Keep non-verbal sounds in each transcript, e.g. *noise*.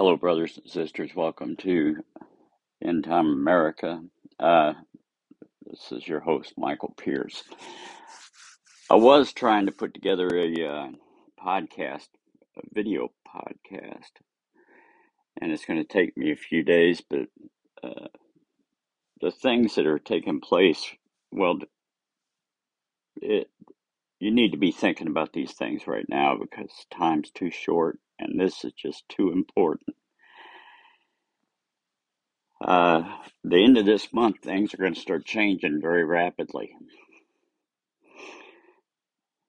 Hello, brothers and sisters. Welcome to End Time America. Uh, this is your host, Michael Pierce. I was trying to put together a uh, podcast, a video podcast, and it's going to take me a few days, but uh, the things that are taking place, well, it, you need to be thinking about these things right now because time's too short, and this is just too important. Uh, the end of this month, things are going to start changing very rapidly.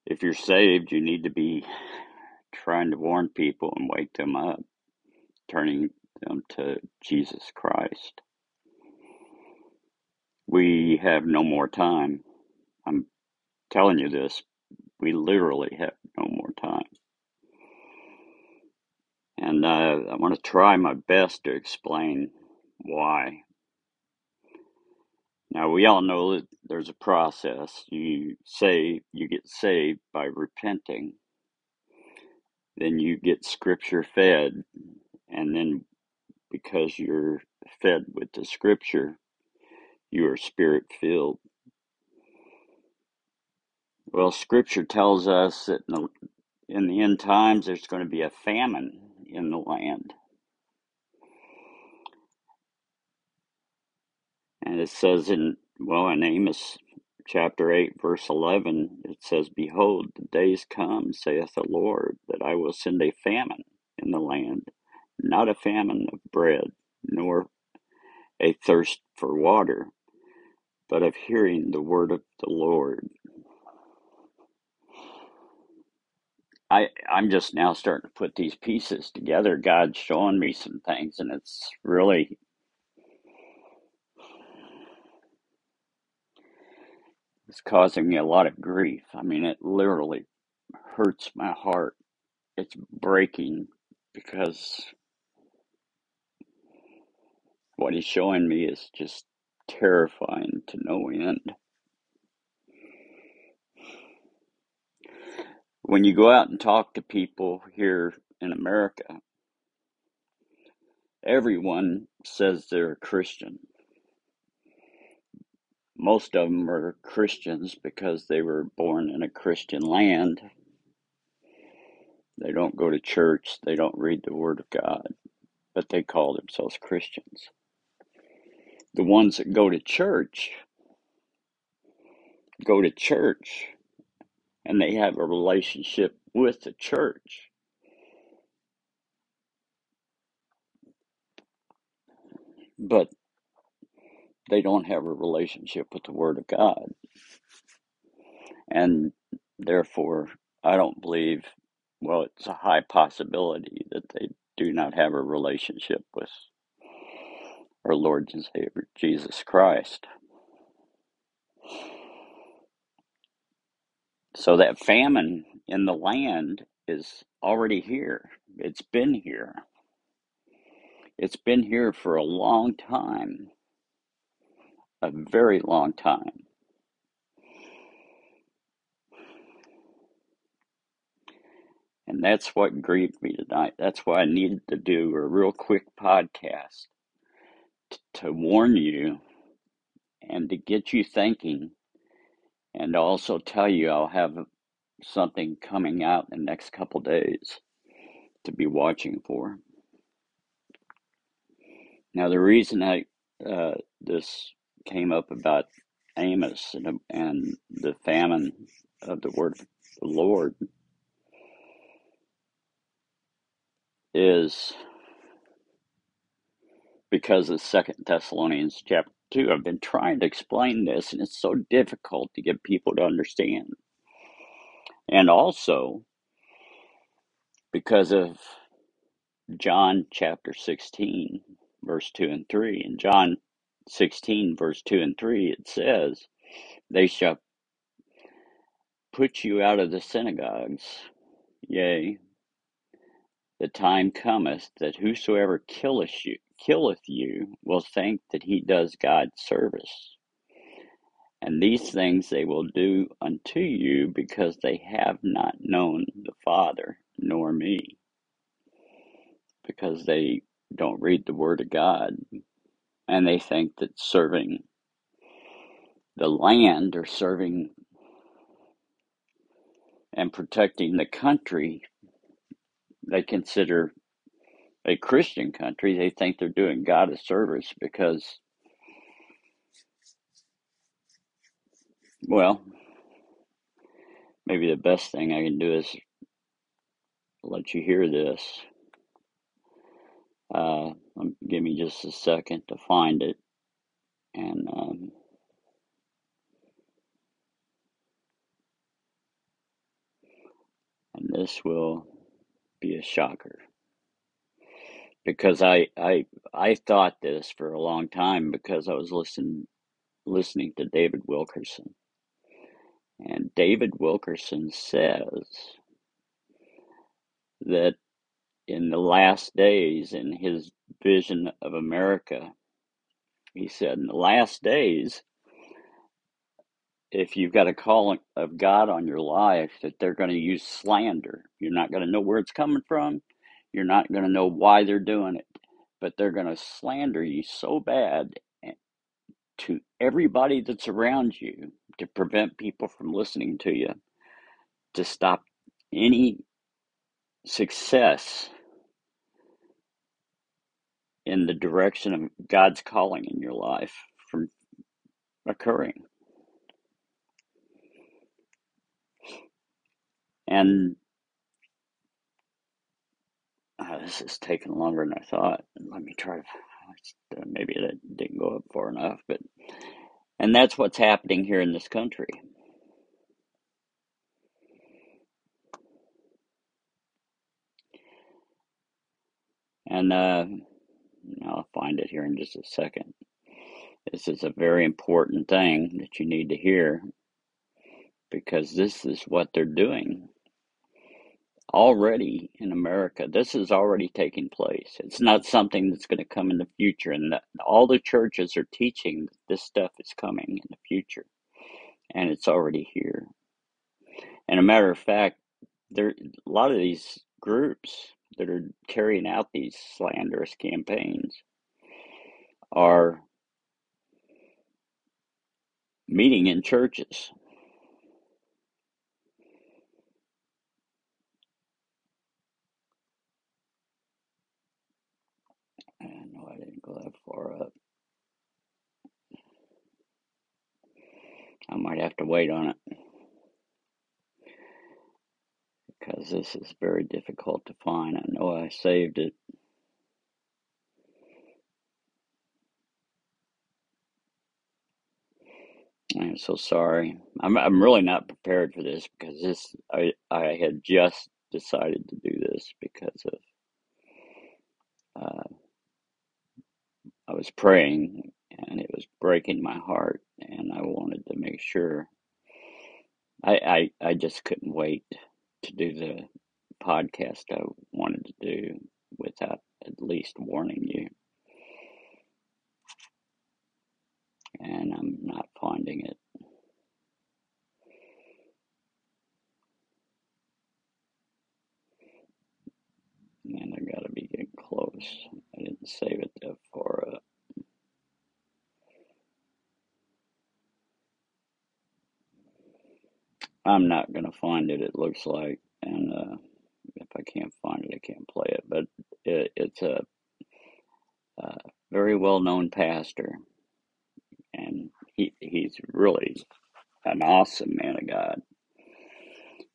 If you're saved, you need to be trying to warn people and wake them up, turning them to Jesus Christ. We have no more time. I'm telling you this. We literally have no more time. And uh, I want to try my best to explain why. Now, we all know that there's a process. You say you get saved by repenting, then you get scripture fed, and then because you're fed with the scripture, you are spirit filled. Well, scripture tells us that in the, in the end times there's going to be a famine in the land. And it says in, well, in Amos chapter 8, verse 11, it says, Behold, the days come, saith the Lord, that I will send a famine in the land, not a famine of bread, nor a thirst for water, but of hearing the word of the Lord. I, I'm just now starting to put these pieces together. God's showing me some things, and it's really it's causing me a lot of grief. I mean, it literally hurts my heart. It's breaking because what he's showing me is just terrifying to no end. When you go out and talk to people here in America, everyone says they're a Christian. Most of them are Christians because they were born in a Christian land. They don't go to church, they don't read the Word of God, but they call themselves Christians. The ones that go to church go to church and they have a relationship with the church. But they don't have a relationship with the Word of God. And therefore, I don't believe, well, it's a high possibility that they do not have a relationship with our Lord and Savior Jesus Christ. So that famine in the land is already here. It's been here. It's been here for a long time, a very long time. And that's what grieved me tonight. That's why I needed to do a real quick podcast t- to warn you and to get you thinking, and also tell you I'll have something coming out in the next couple days to be watching for. Now, the reason I uh, this came up about Amos and, and the famine of the word of the Lord is because of Second Thessalonians chapter two. I've been trying to explain this, and it's so difficult to get people to understand. And also because of John chapter sixteen, verse two and three. In John sixteen, verse two and three, it says, "They shall put you out of the synagogues, yea." The time cometh that whosoever killeth you, killeth you will think that he does God service. And these things they will do unto you because they have not known the Father nor me. because they don't read the Word of God and they think that serving the land or serving and protecting the country they consider a Christian country, they think they're doing God a service because, well, maybe the best thing I can do is let you hear this. Uh, um, give me just a second to find it, and um, and this will be a shocker because I I I thought this for a long time because I was listening listening to David Wilkerson, and David Wilkerson says that in the last days, in his vision of America, he said, in the last days, if you've got a call of God on your life, that they're going to use slander. You're not going to know where it's coming from. You're not going to know why they're doing it, but they're going to slander you so bad eh, to everybody that's around you to prevent people from listening to you, to stop any success in the direction of God's calling in your life from occurring. And uh, this is taking longer than I thought. Let me try to, uh, maybe it didn't go up far enough, but, and that's what's happening here in this country. And uh, I'll find it here in just a second. This is a very important thing that you need to hear because this is what they're doing already in America. This is already taking place. It's not something that's going to come in the future. And all the churches are teaching that this stuff is coming in the future, and it's already here. And a matter of fact, there a lot of these groups that are carrying out these slanderous campaigns are meeting in churches. I know I didn't go that far up. I might have to wait on it because this is very difficult to find. I know I saved it. I'm so sorry. I'm I'm really not prepared for this because this I I had just decided to do this because of uh, I was praying and it was breaking my heart and I wanted to make sure I I, I just couldn't wait to do the podcast I wanted to do without at least warning you and I'm not finding it. And I gotta be close. I didn't save it that far up. I'm not gonna find it. It looks like, and uh, if I can't find it, I can't play it. But it, it's a, a very well-known pastor, and he he's really an awesome man of God.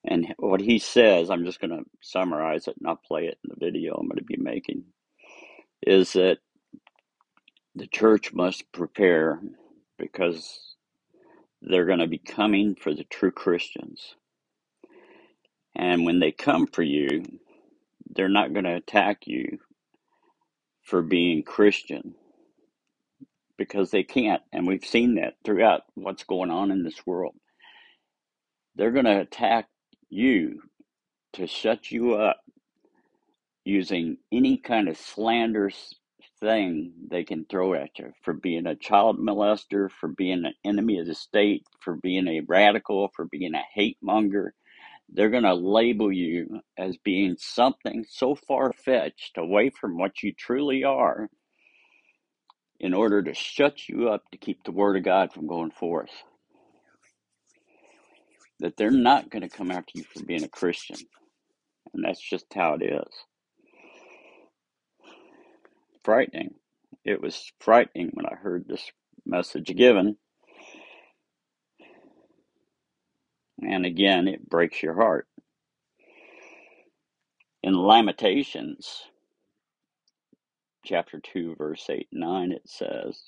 And what he says, I'm just going to summarize it and I'll play it in the video I'm going to be making, is that the church must prepare because they're going to be coming for the true Christians. And when they come for you, they're not going to attack you for being Christian because they can't. And we've seen that throughout what's going on in this world. They're going to attack you to shut you up using any kind of slanderous thing they can throw at you for being a child molester, for being an enemy of the state, for being a radical, for being a hate monger. They're going to label you as being something so far fetched away from what you truly are in order to shut you up to keep the Word of God from going forth. That they're not going to come after you for being a Christian. And that's just how it is. Frightening. It was frightening when I heard this message given. And again, it breaks your heart. In Lamentations chapter 2, verse 8 and 9, it says,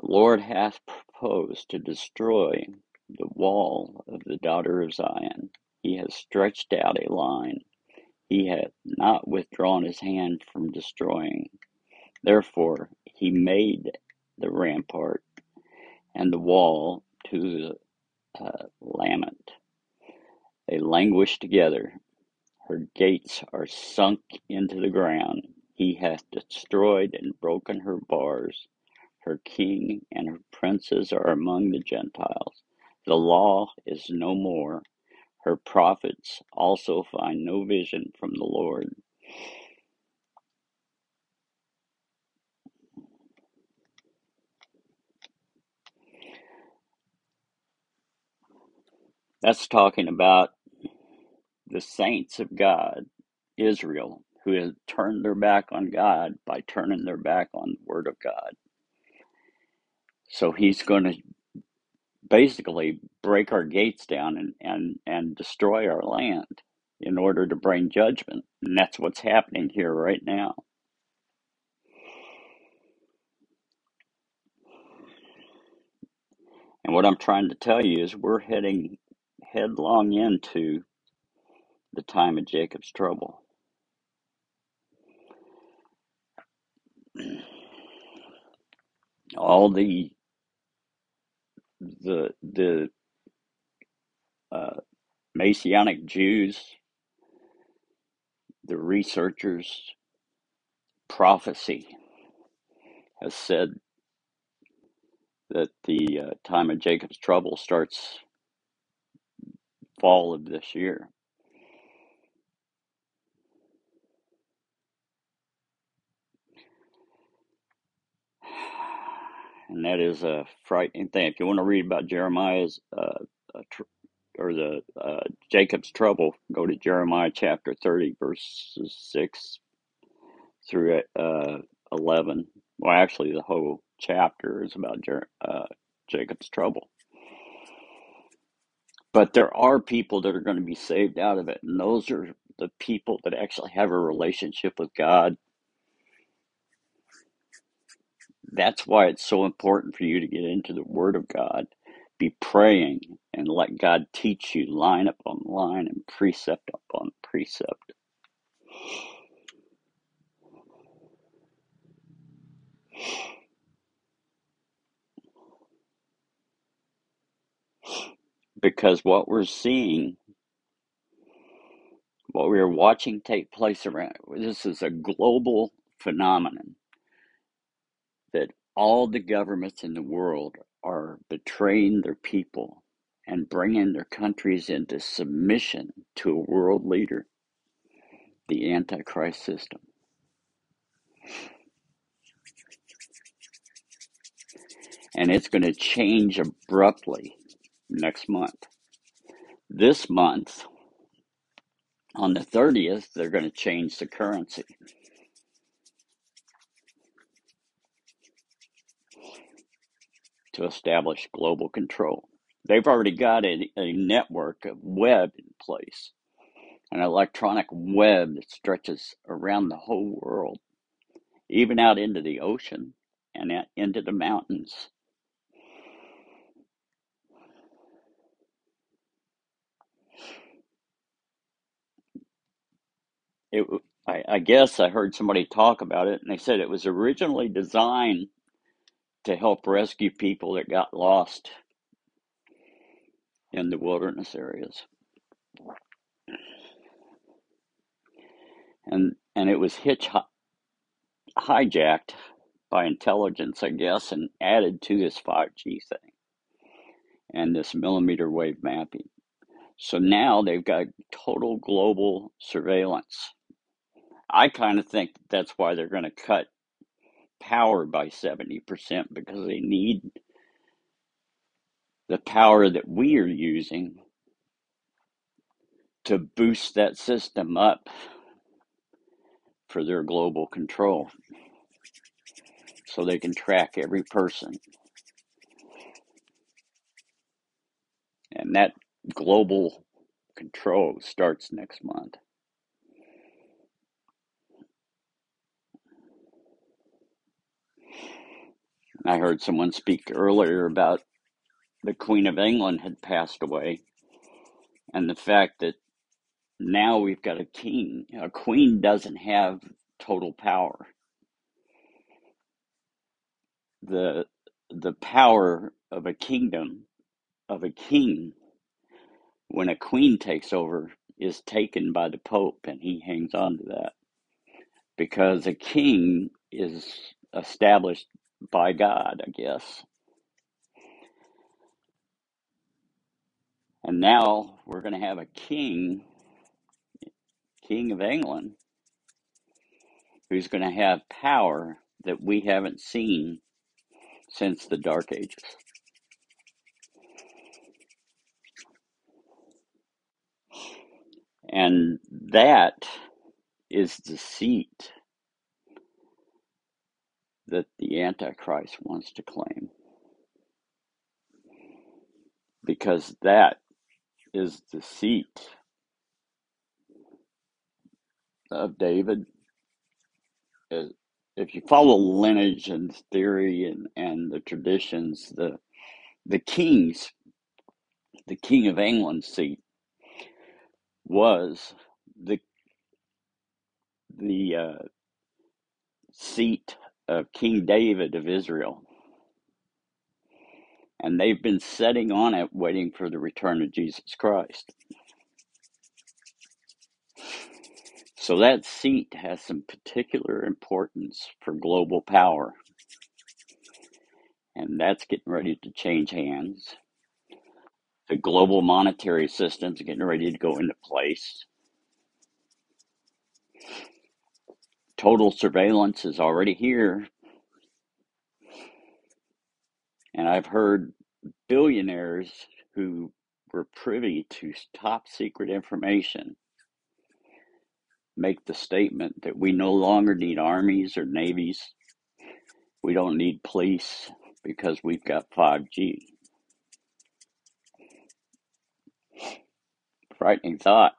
The Lord hath proposed to destroy the wall of the daughter of Zion. He has stretched out a line. He hath not withdrawn his hand from destroying. Therefore, he made the rampart and the wall to uh, lament. They languish together. Her gates are sunk into the ground. He hath destroyed and broken her bars. Her king and her princes are among the Gentiles. The law is no more. Her prophets also find no vision from the Lord. That's talking about the saints of God, Israel, who have turned their back on God by turning their back on the Word of God. So he's going to basically break our gates down and, and, and destroy our land in order to bring judgment. And that's what's happening here right now. And what I'm trying to tell you is we're heading headlong into the time of Jacob's trouble. *clears throat* All the the the uh, Messianic Jews, the researchers, prophecy has said that the uh, time of Jacob's trouble starts fall of this year. And that is a frightening thing. If you want to read about Jeremiah's uh, tr- or the uh, Jacob's trouble, go to Jeremiah chapter 30, verses 6 through uh, 11. Well, actually, the whole chapter is about Jer- uh, Jacob's trouble. But there are people that are going to be saved out of it, and those are the people that actually have a relationship with God. That's why it's so important for you to get into the Word of God, be praying, and let God teach you line upon line and precept upon precept. Because what we're seeing, what we are watching take place around, this is a global phenomenon all the governments in the world are betraying their people and bringing their countries into submission to a world leader, the Antichrist system. And it's going to change abruptly next month. This month, on the 30th, they're going to change the currency to establish global control. They've already got a, a network of web in place, an electronic web that stretches around the whole world, even out into the ocean and out into the mountains. It, I, I guess I heard somebody talk about it, and they said it was originally designed to help rescue people that got lost in the wilderness areas, and and it was hitch hijacked by intelligence, I guess, and added to this 5G thing and this millimeter wave mapping. So now they've got total global surveillance. I kind of think that's why they're going to cut power by 70% because they need the power that we are using to boost that system up for their global control so they can track every person. And that global control starts next month. I heard someone speak earlier about the Queen of England had passed away and the fact that now we've got a king. A queen doesn't have total power. The the power of a kingdom of a king when a queen takes over is taken by the pope and he hangs on to that because a king is established by God, I guess. And now we're going to have a king, king of England, who's going to have power that we haven't seen since the dark ages. And that is seat that the Antichrist wants to claim because that is the seat of David. Uh, If you follow lineage and theory and, and the traditions, the the kings, the king of England's seat was the the uh, seat of King David of Israel, and they've been sitting on it, waiting for the return of Jesus Christ. So that seat has some particular importance for global power, and that's getting ready to change hands. The global monetary system's getting ready to go into place. Total surveillance is already here, and I've heard billionaires who were privy to top secret information make the statement that we no longer need armies or navies. We don't need police because we've got 5G. Frightening thought.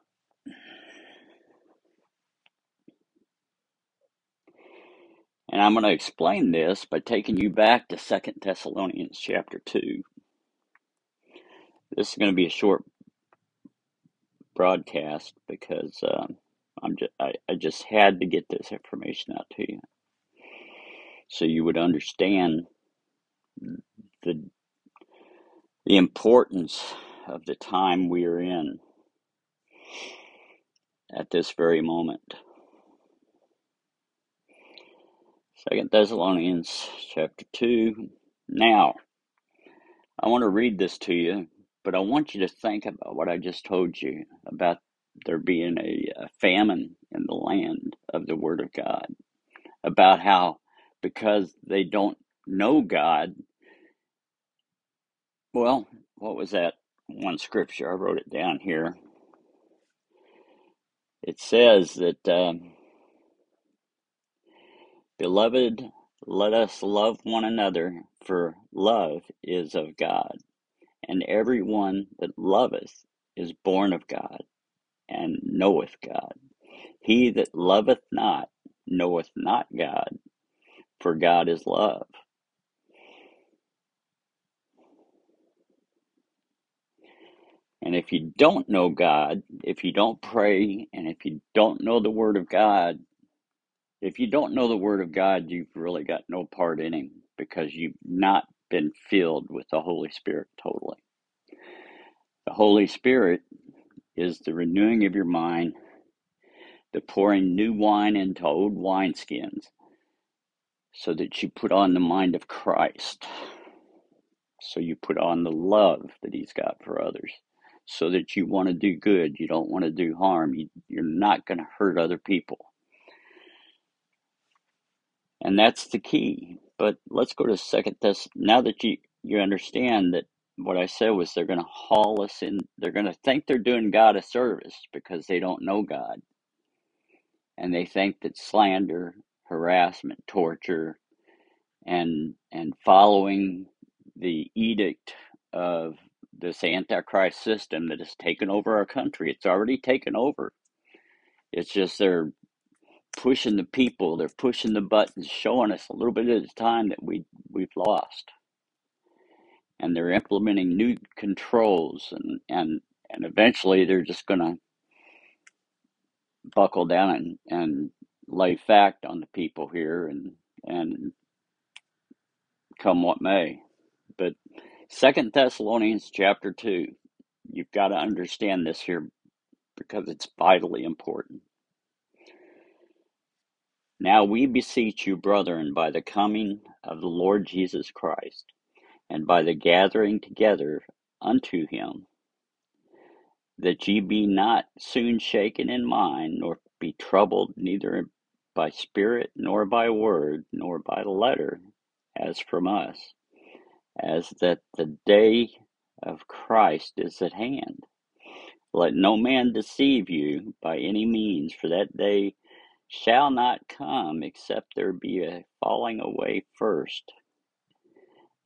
And I'm going to explain this by taking you back to Second Thessalonians chapter 2. This is going to be a short broadcast because um, I'm just, I, I just had to get this information out to you so you would understand the the importance of the time we are in at this very moment. Second Thessalonians chapter 2. Now, I want to read this to you, but I want you to think about what I just told you about there being a, a famine in the land of the Word of God, about how because they don't know God, well, what was that one scripture? I wrote it down here. It says that, um, Beloved, let us love one another, for love is of God. And every one that loveth is born of God, and knoweth God. He that loveth not knoweth not God, for God is love. And if you don't know God, if you don't pray, and if you don't know the Word of God, if you don't know the Word of God, you've really got no part in Him because you've not been filled with the Holy Spirit totally. The Holy Spirit is the renewing of your mind, the pouring new wine into old wineskins, so that you put on the mind of Christ. So you put on the love that He's got for others. so that you want to do good. You don't want to do harm. You, you're not going to hurt other people. And that's the key. But let's go to second Thess. Now that you, you understand that what I said was they're going to haul us in, they're going to think they're doing God a service because they don't know God. And they think that slander, harassment, torture, and and following the edict of this antichrist system that has taken over our country. It's already taken over. It's just they're pushing the people, they're pushing the buttons, showing us a little bit at a time that we we've lost. And they're implementing new controls and and and eventually they're just gonna buckle down and, and lay fact on the people here and and come what may. But Second Thessalonians chapter two, you've got to understand this here because it's vitally important. Now we beseech you, brethren, by the coming of the Lord Jesus Christ, and by the gathering together unto him, that ye be not soon shaken in mind, nor be troubled neither by spirit, nor by word, nor by letter, as from us, as that the day of Christ is at hand. Let no man deceive you by any means, for that day shall not come except there be a falling away first,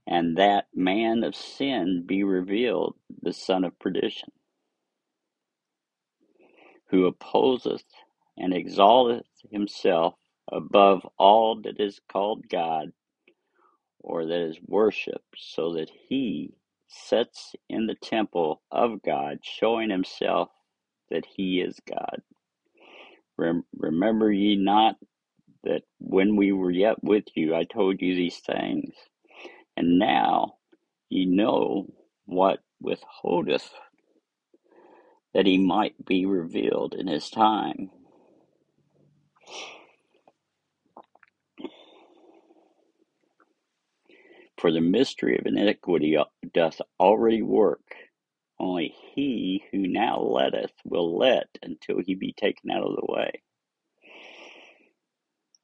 and that man of sin be revealed, the son of perdition, who opposeth and exalteth himself above all that is called God or that is worshipped, so that he sits in the temple of God, showing himself that he is God. Rem- remember ye not that when we were yet with you, I told you these things, and now ye know what withholdeth, that he might be revealed in his time. For the mystery of iniquity doth already work. Only he who now letteth will let until he be taken out of the way.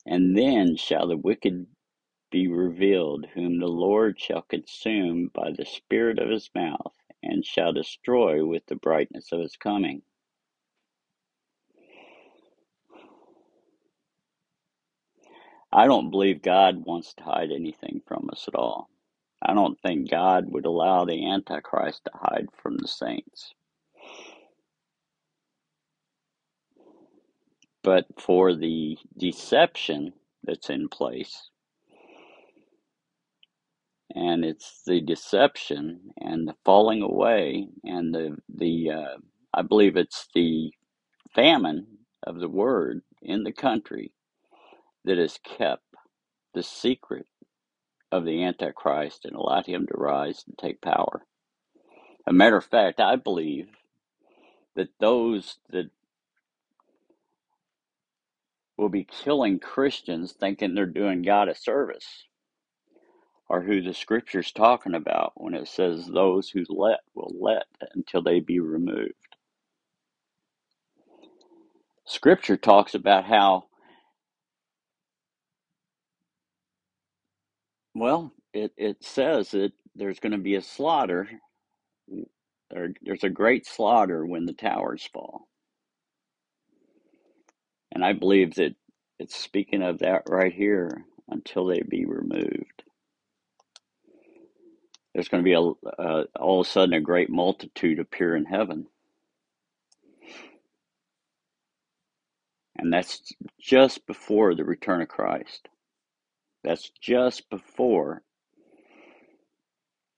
And then shall the wicked be revealed, whom the Lord shall consume by the spirit of his mouth, and shall destroy with the brightness of his coming. I don't believe God wants to hide anything from us at all. I don't think God would allow the Antichrist to hide from the saints. But for the deception that's in place, and it's the deception and the falling away and the the uh, I believe it's the famine of the word in the country that has kept the secret of the Antichrist and allowed him to rise and take power. A matter of fact, I believe that those that will be killing Christians thinking they're doing God a service are who the scripture's talking about when it says those who let will let until they be removed. Scripture talks about how, well, it, it says that there's going to be a slaughter, or there's a great slaughter when the towers fall. And I believe that it's speaking of that right here until they be removed. There's going to be a, uh, all of a sudden a great multitude appear in heaven. And that's just before the return of Christ. That's just before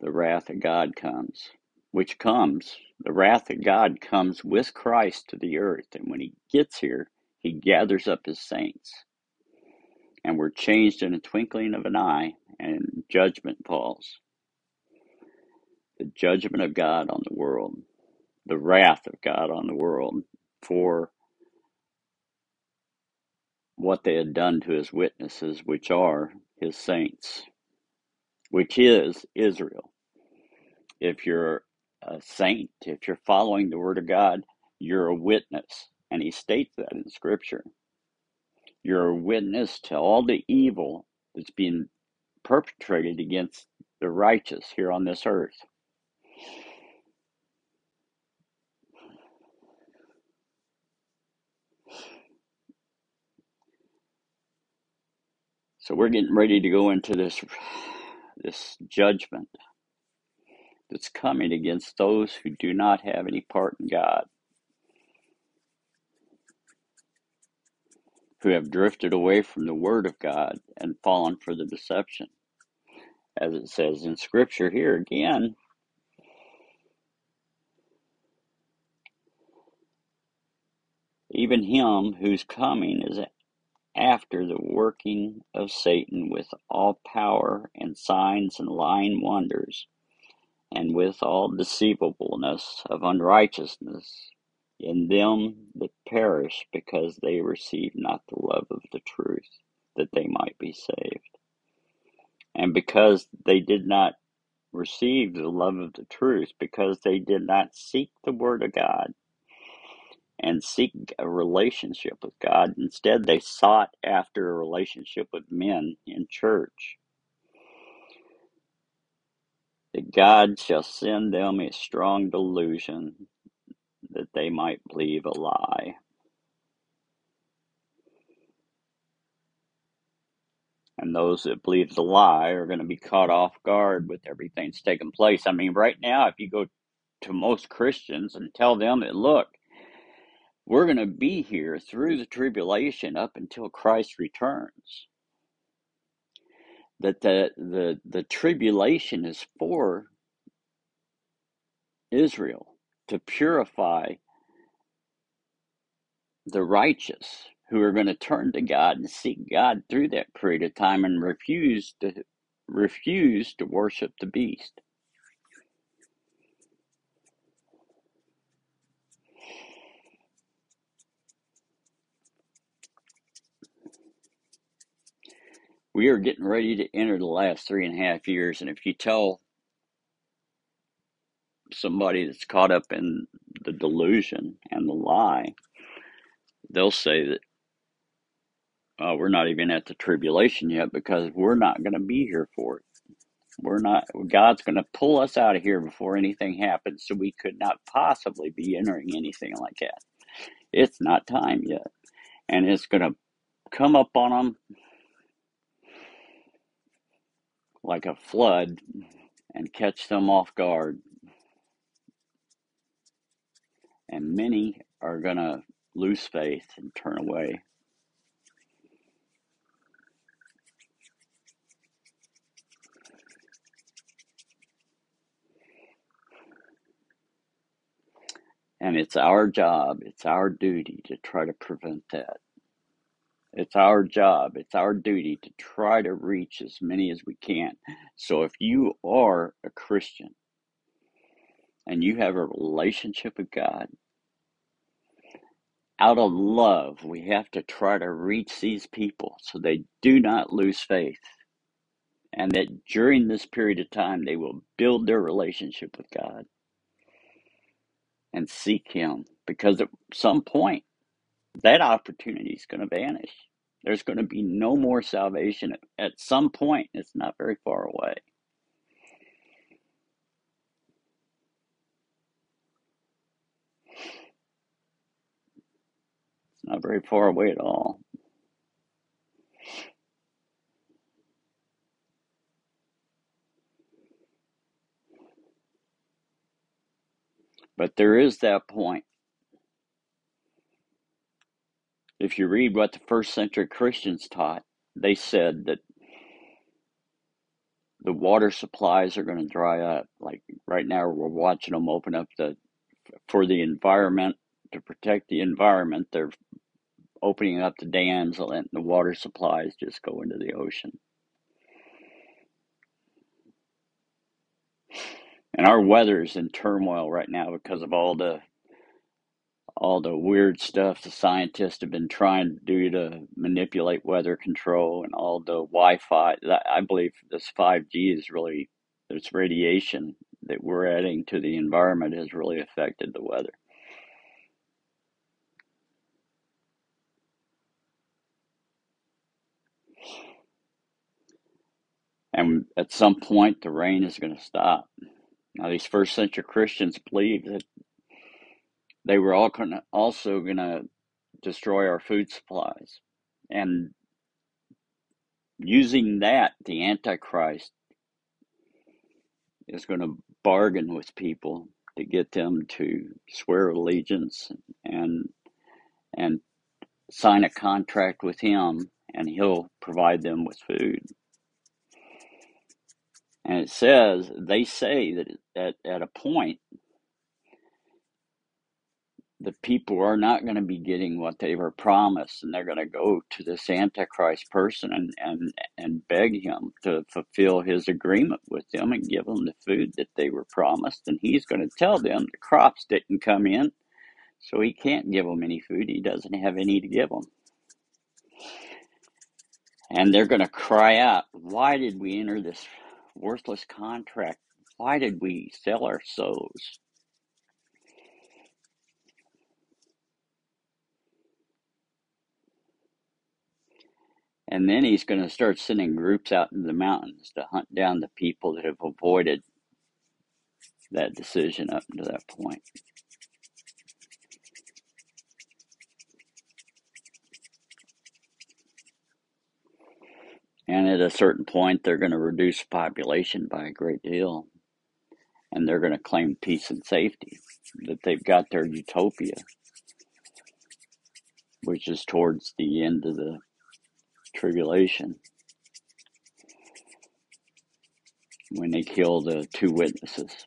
the wrath of God comes, which comes, the wrath of God comes with Christ to the earth. And when he gets here, he gathers up his saints. And we're changed in a twinkling of an eye, and judgment falls. The judgment of God on the world, the wrath of God on the world for what they had done to his witnesses, which are his saints, which is Israel. If you're a saint, if you're following the Word of God, you're a witness. And he states that in Scripture. You're a witness to all the evil that's being perpetrated against the righteous here on this earth. So we're getting ready to go into this this judgment that's coming against those who do not have any part in God, who have drifted away from the Word of God and fallen for the deception. As it says in Scripture here again, even him whose coming is after the working of Satan with all power and signs and lying wonders, and with all deceivableness of unrighteousness in them that perish, because they receive not the love of the truth, that they might be saved. And because they did not receive the love of the truth, because they did not seek the Word of God and seek a relationship with God, instead they sought after a relationship with men in church, that God shall send them a strong delusion that they might believe a lie. And those that believe the lie are going to be caught off guard with everything that's taking place. I mean, right now, if you go to most Christians and tell them that, look, we're going to be here through the tribulation up until Christ returns. That the, the, the tribulation is for Israel to purify the righteous who are going to turn to God and seek God through that period of time and refuse to refuse to worship the beast. We are getting ready to enter the last three and a half years, and if you tell somebody that's caught up in the delusion and the lie, they'll say that uh, we're not even at the tribulation yet because we're not going to be here for it. We're not. God's going to pull us out of here before anything happens, so we could not possibly be entering anything like that. It's not time yet, and it's going to come up on them like a flood and catch them off guard. And many are going to lose faith and turn away. And it's our job, it's our duty to try to prevent that. It's our job, it's our duty to try to reach as many as we can. So if you are a Christian and you have a relationship with God, out of love, we have to try to reach these people so they do not lose faith. And that during this period of time, they will build their relationship with God and seek Him. Because at some point, that opportunity is going to vanish. There's going to be no more salvation at, some point. It's not very far away. It's not very far away at all. But there is that point. If you read what the first century Christians taught, they said that the water supplies are going to dry up. Like right now, we're watching them open up the for the environment to protect the environment. They're opening up the dams and letting the water supplies just go into the ocean. And our weather is in turmoil right now because of all the all the weird stuff the scientists have been trying to do to manipulate weather control and all the Wi-Fi. I believe this 5G is really this radiation that we're adding to the environment has really affected the weather. And at some point, the rain is going to stop. Now, these first century Christians believed that they were all gonna, also going to destroy our food supplies. And using that, the Antichrist is going to bargain with people to get them to swear allegiance and and sign a contract with him and he'll provide them with food. And it says they say that at, at a point the people are not going to be getting what they were promised and they're going to go to this antichrist person and, and and beg him to fulfill his agreement with them and give them the food that they were promised and he's going to tell them the crops didn't come in so he can't give them any food. He doesn't have any to give them and they're going to cry out why did we enter this worthless contract? Why did we sell our souls And then he's going to start sending groups out into the mountains to hunt down the people that have avoided that decision up to that point. And at a certain point, they're going to reduce population by a great deal. And they're going to claim peace and safety, that they've got their utopia, which is towards the end of the tribulation when they kill the two witnesses.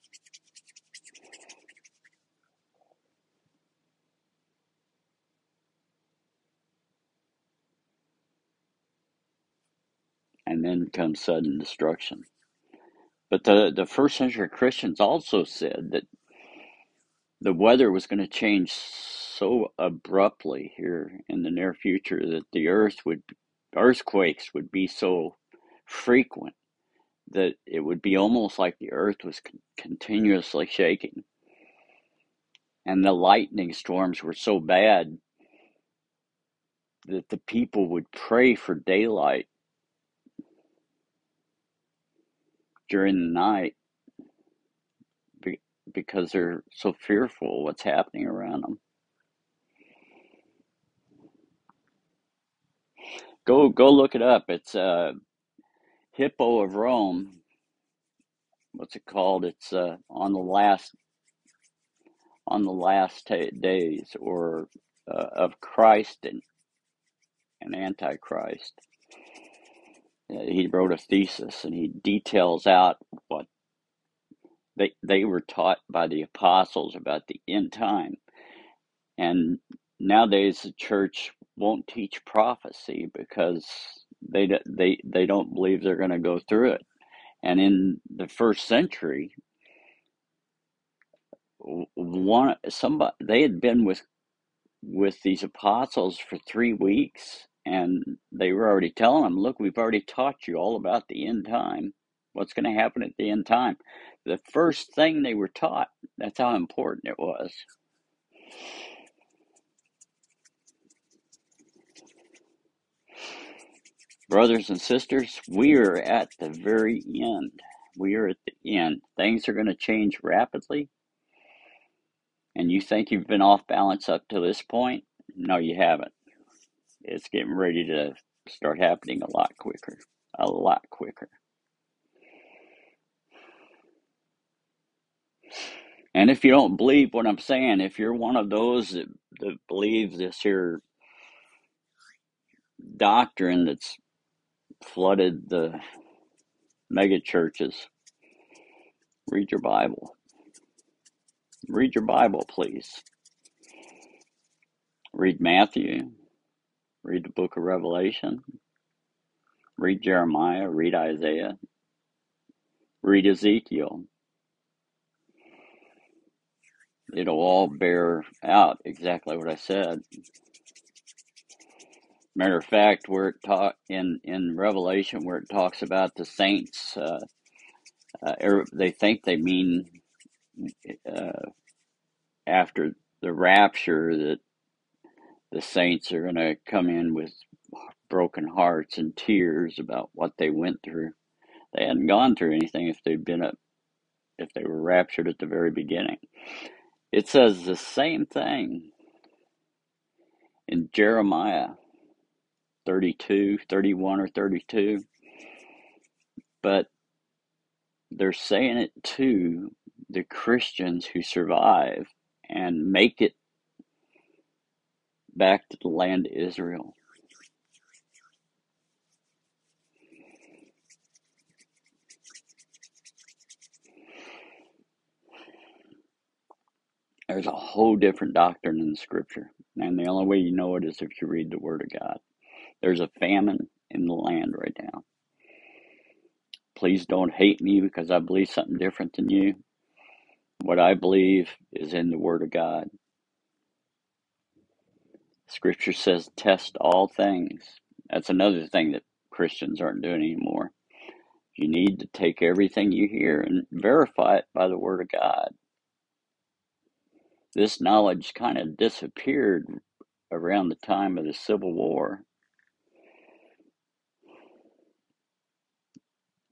And then comes sudden destruction. But the, the first century Christians also said that the weather was going to change so abruptly here in the near future that the earth would earthquakes would be so frequent that it would be almost like the earth was con- continuously shaking. And the lightning storms were so bad that the people would pray for daylight during the night be- because they're so fearful what's happening around them. Go go look it up. It's uh, Hippo of Rome. What's it called? It's uh, on the last on the last days or uh, of Christ and, and Antichrist. He wrote a thesis and he details out what they they were taught by the apostles about the end time. And nowadays the church won't teach prophecy because they they they don't believe they're going to go through it. And in the first century, one somebody they had been with with these apostles for three weeks, and they were already telling them, "Look, we've already taught you all about the end time. What's going to happen at the end time?" The first thing they were taught. That's how important it was. Brothers and sisters, we are at the very end. We are at the end. Things are going to change rapidly. And you think you've been off balance up to this point? No, you haven't. It's getting ready to start happening a lot quicker. A lot quicker. And if you don't believe what I'm saying, if you're one of those that, that believes this here doctrine that's flooded the mega churches. Read your Bible. Read your Bible, please. Read Matthew. Read the book of Revelation. Read Jeremiah. Read Isaiah. Read Ezekiel. It'll all bear out exactly what I said. Matter of fact, where it talk in in Revelation, where it talks about the saints uh, Uh, er, they think they mean uh, after the rapture that the saints are going to come in with broken hearts and tears about what they went through. They hadn't gone through anything if they'd been up, if they were raptured at the very beginning. It says the same thing in Jeremiah 32, 31 or 32, but they're saying it to the Christians who survive and make it back to the land of Israel. There's a whole different doctrine in the scripture. And the only way you know it is if you read the Word of God. There's a famine in the land right now. Please don't hate me because I believe something different than you. What I believe is in the Word of God. Scripture says, test all things. That's another thing that Christians aren't doing anymore. You need to take everything you hear and verify it by the Word of God. This knowledge kind of disappeared around the time of the Civil War,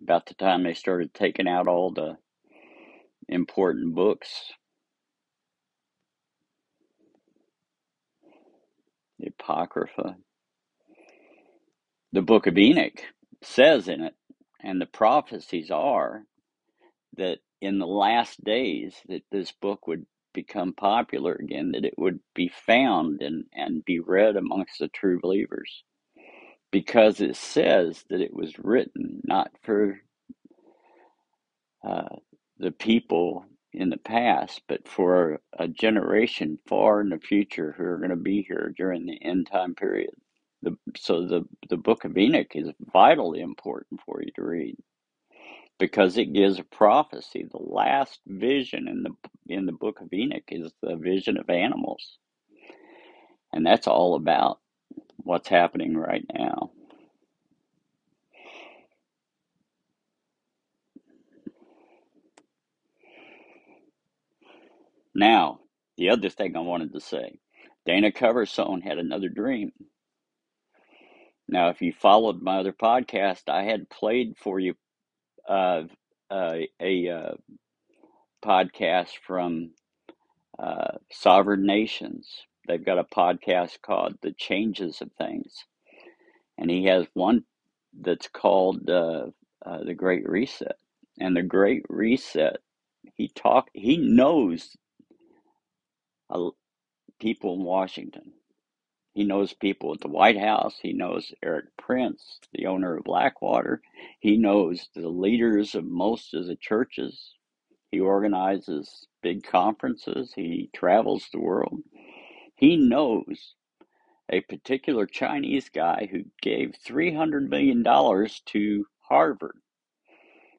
about the time they started taking out all the important books, the Apocrypha. The Book of Enoch says in it, and the prophecies are that in the last days that this book would become popular again, that it would be found and, and be read amongst the true believers. Because it says that it was written not for uh, the people in the past, but for a generation far in the future who are going to be here during the end time period. The, so the, the book of Enoch is vitally important for you to read because it gives a prophecy. The last vision in the in the book of Enoch is the vision of animals, and that's all about what's happening right now. Now, the other thing I wanted to say, Dana Coverstone had another dream. Now, if you followed my other podcast, I had played for you uh, a uh, podcast from uh, Sovereign Nations. They've got a podcast called The Changes of Things. And he has one that's called uh, uh, The Great Reset. And the Great Reset, he talk he knows people in Washington. He knows people at the White House. He knows Erik Prince, the owner of Blackwater. He knows the leaders of most of the churches. He organizes big conferences. He travels the world. He knows a particular Chinese guy who gave $300 million to Harvard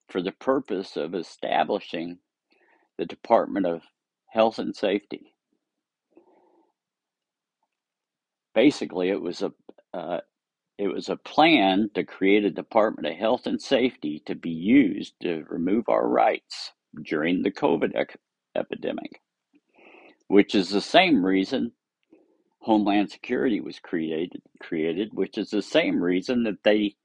for the purpose of establishing the Department of Health and Safety. Basically, it was a uh, it was a plan to create a Department of Health and Safety to be used to remove our rights during the COVID ec- epidemic, which is the same reason Homeland Security was created. Created, which is the same reason that they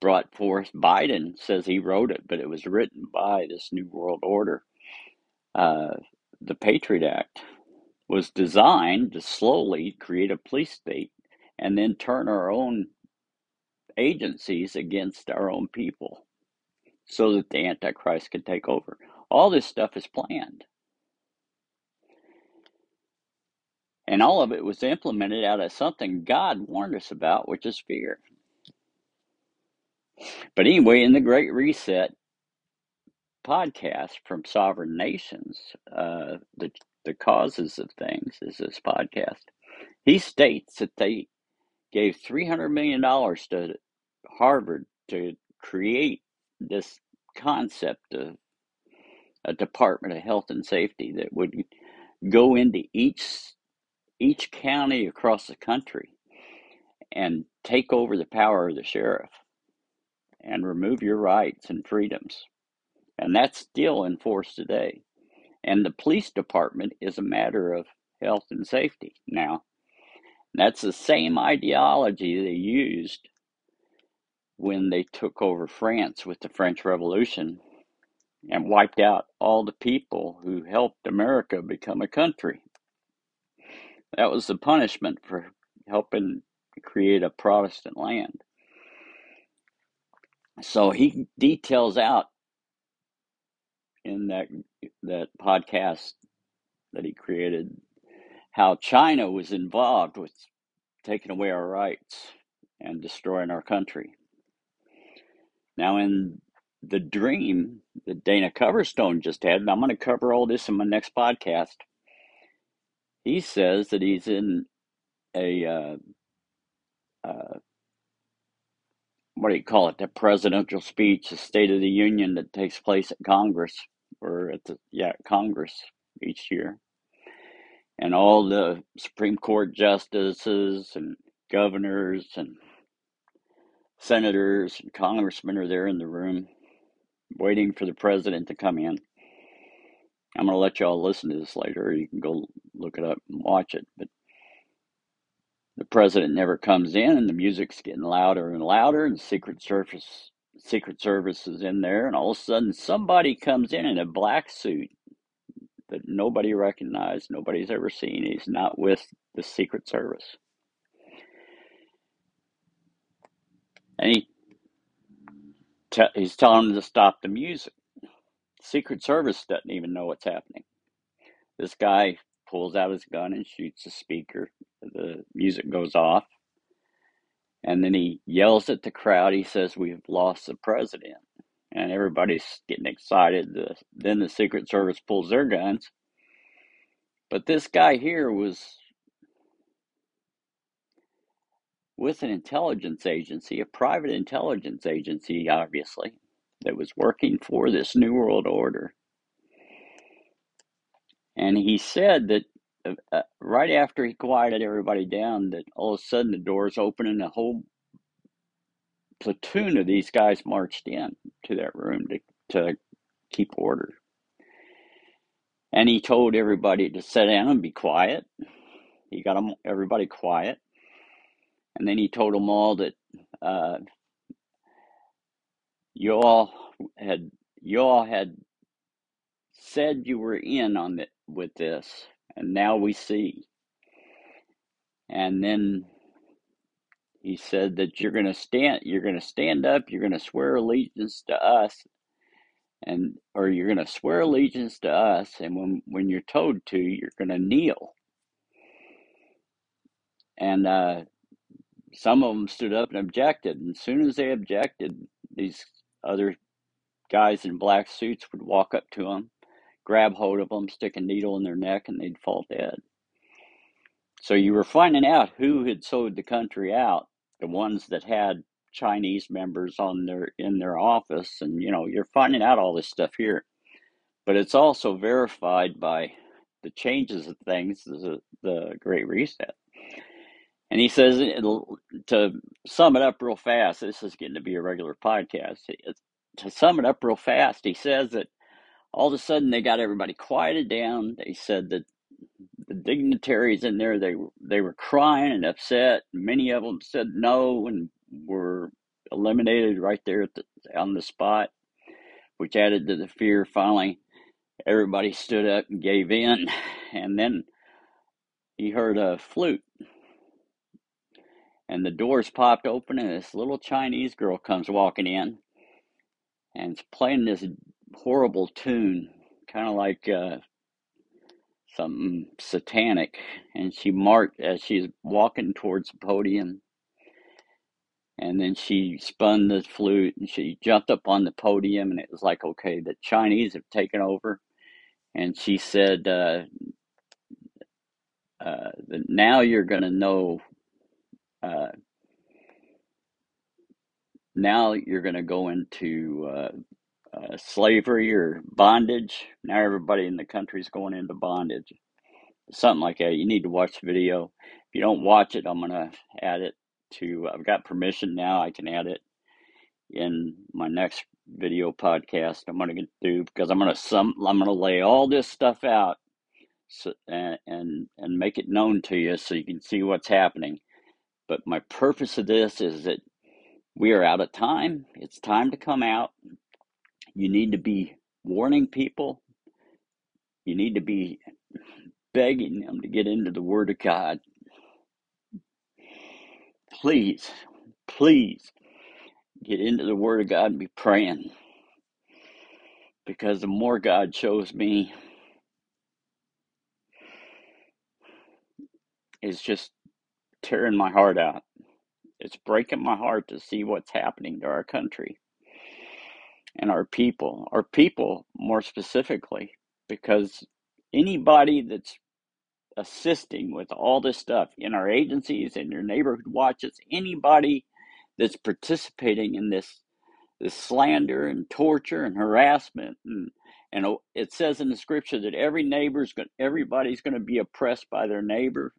brought forth. Biden says he wrote it, but it was written by this New World Order. Uh, the Patriot Act was designed to slowly create a police state and then turn our own agencies against our own people so that the Antichrist can take over. All this stuff is planned. And all of it was implemented out of something God warned us about, which is fear. But anyway, in the Great Reset podcast from Sovereign Nations, uh, the the causes of things is this podcast. He states that they gave three hundred million dollars to Harvard to create this concept of a Department of Health and Safety that would go into each each county across the country and take over the power of the sheriff and remove your rights and freedoms And that's still in force today. And the police department is a matter of health and safety now. That's the same ideology they used when they took over France with the French Revolution and wiped out all the people who helped America become a country. That was the punishment for helping create a Protestant land. So he details out in that that podcast that he created how China was involved with taking away our rights and destroying our country. Now, in the dream that Dana Coverstone just had, and I'm going to cover all this in my next podcast, he says that he's in a, uh, uh, what do you call it, the presidential speech, the State of the Union that takes place at Congress, or at the, yeah, Congress each year. And all the Supreme Court justices and governors and senators and congressmen are there in the room waiting for the president to come in. I'm going to let y'all listen to this later. You can go look it up and watch it. But the president never comes in, and the music's getting louder and louder, and Secret Service Secret Service is in there, and all of a sudden somebody comes in in a black suit that nobody recognized, nobody's ever seen. He's not with the Secret Service, and he he's telling them to stop the music. Secret Service doesn't even know what's happening. This guy pulls out his gun and shoots the speaker. The music goes off. And then he yells at the crowd. He says, We've lost the president. And everybody's getting excited. The, then the Secret Service pulls their guns. But this guy here was with an intelligence agency, a private intelligence agency, obviously, that was working for this New World Order. And he said that uh, uh, right after he quieted everybody down, that all of a sudden the doors opened and a whole platoon of these guys marched in to that room to, to keep order. And he told everybody to sit down and be quiet. He got them, everybody quiet. And then he told them all that uh, you all had you all had said you were in on it with this, and now we see. And then he said that you're going to stand you're going to stand up, you're going to swear allegiance to us and or you're going to swear allegiance to us and when when you're told to, you're going to kneel. And uh some of them stood up and objected, and as soon as they objected, these other guys in black suits would walk up to them, grab hold of them, stick a needle in their neck, and they'd fall dead. So you were finding out who had sold the country out, the ones that had Chinese members on their in their office, and you know you're finding out all this stuff here. But it's also verified by the changes of things, the, the Great Reset. And he says to sum it up real fast. This is getting to be a regular podcast. Uh, to sum it up real fast, he says that all of a sudden they got everybody quieted down. They said that the dignitaries in there they they were crying and upset. Many of them said no and were eliminated right there the, on the spot, which added to the fear. Finally, everybody stood up and gave in, *laughs* and then he heard a flute, and the doors popped open, and this little Chinese girl comes walking in, and it's playing this horrible tune, kind of like. Uh, something satanic and she marked as she's walking towards the podium and then she spun the flute and she jumped up on the podium and it was like okay the chinese have taken over and she said uh, uh, now you're going to know uh, now you're going to go into uh, uh, slavery or bondage now everybody in the country is going into bondage something like that. You need to watch the video. If you don't watch it, I'm gonna add it to. I've got permission now. I can add it in my next video podcast I'm going to do because I'm going to some I'm going to lay all this stuff out so, and and make it known to you so you can see what's happening. But my purpose of this is that we are out of time. It's time to come out. You need to be warning people. You need to be begging them to get into the Word of God. Please, please get into the Word of God and be praying because the more God shows me, it's just tearing my heart out. It's breaking my heart to see what's happening to our country and our people, our people more specifically, because anybody that's assisting with all this stuff in our agencies and your neighborhood watches, anybody that's participating in this this slander and torture and harassment and and oh, it says in the scripture that every neighbor's going everybody's going to be oppressed by their neighbor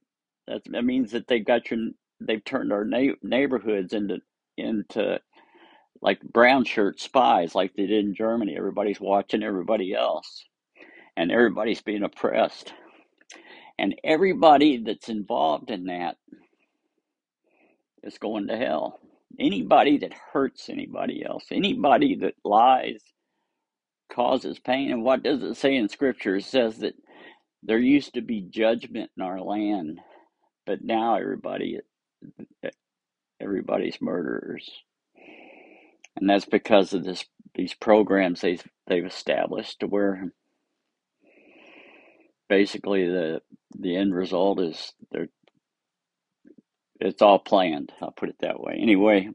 that that means that they've got your they've turned our na- neighborhoods into into like brown shirt spies like they did in Germany everybody's watching everybody else and everybody's being oppressed and everybody that's involved in that is going to hell anybody that hurts anybody else anybody that lies causes pain. And what does it say in Scripture? It says that there used to be judgment in our land, but now everybody everybody's murderers, and that's because of this these programs they've they've established to where basically the the end result is they're it's all planned. I'll put it that way. Anyway,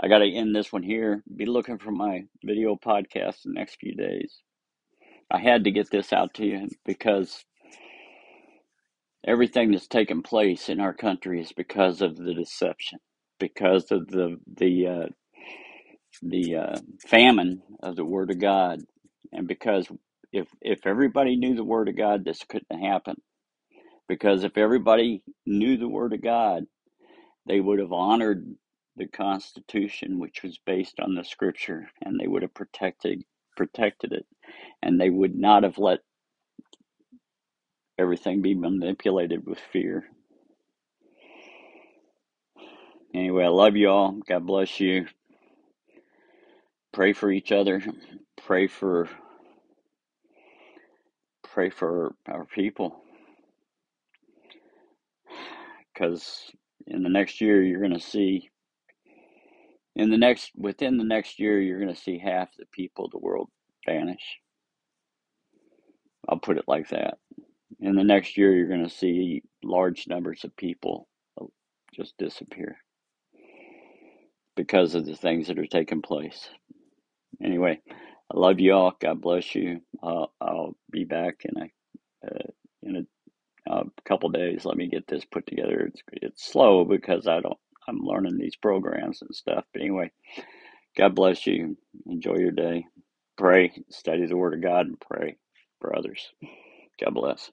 I got to end this one here. Be looking for my video podcast the next few days. I had to get this out to you because everything that's taken place in our country is because of the deception, because of the the uh, the uh, famine of the Word of God, and because if if everybody knew the Word of God, this couldn't happen. Because if everybody knew the Word of God, they would have honored the Constitution, which was based on the Scripture, and they would have protected protected it, and they would not have let everything be manipulated with fear. Anyway, I love you all. God bless you. Pray for each other. Pray for pray for our people because in the next year you're going to see in the next within the next year you're going to see half the people of the world vanish. I'll put it like that. In the next year you're going to see large numbers of people just disappear because of the things that are taking place. Anyway, I love you all. God bless you. Uh, I'll be back in a uh, in a, a couple days. Let me get this put together. It's it's slow because I don't. I'm learning these programs and stuff. But anyway, God bless you. Enjoy your day. Pray, study the Word of God, and pray for others. God bless.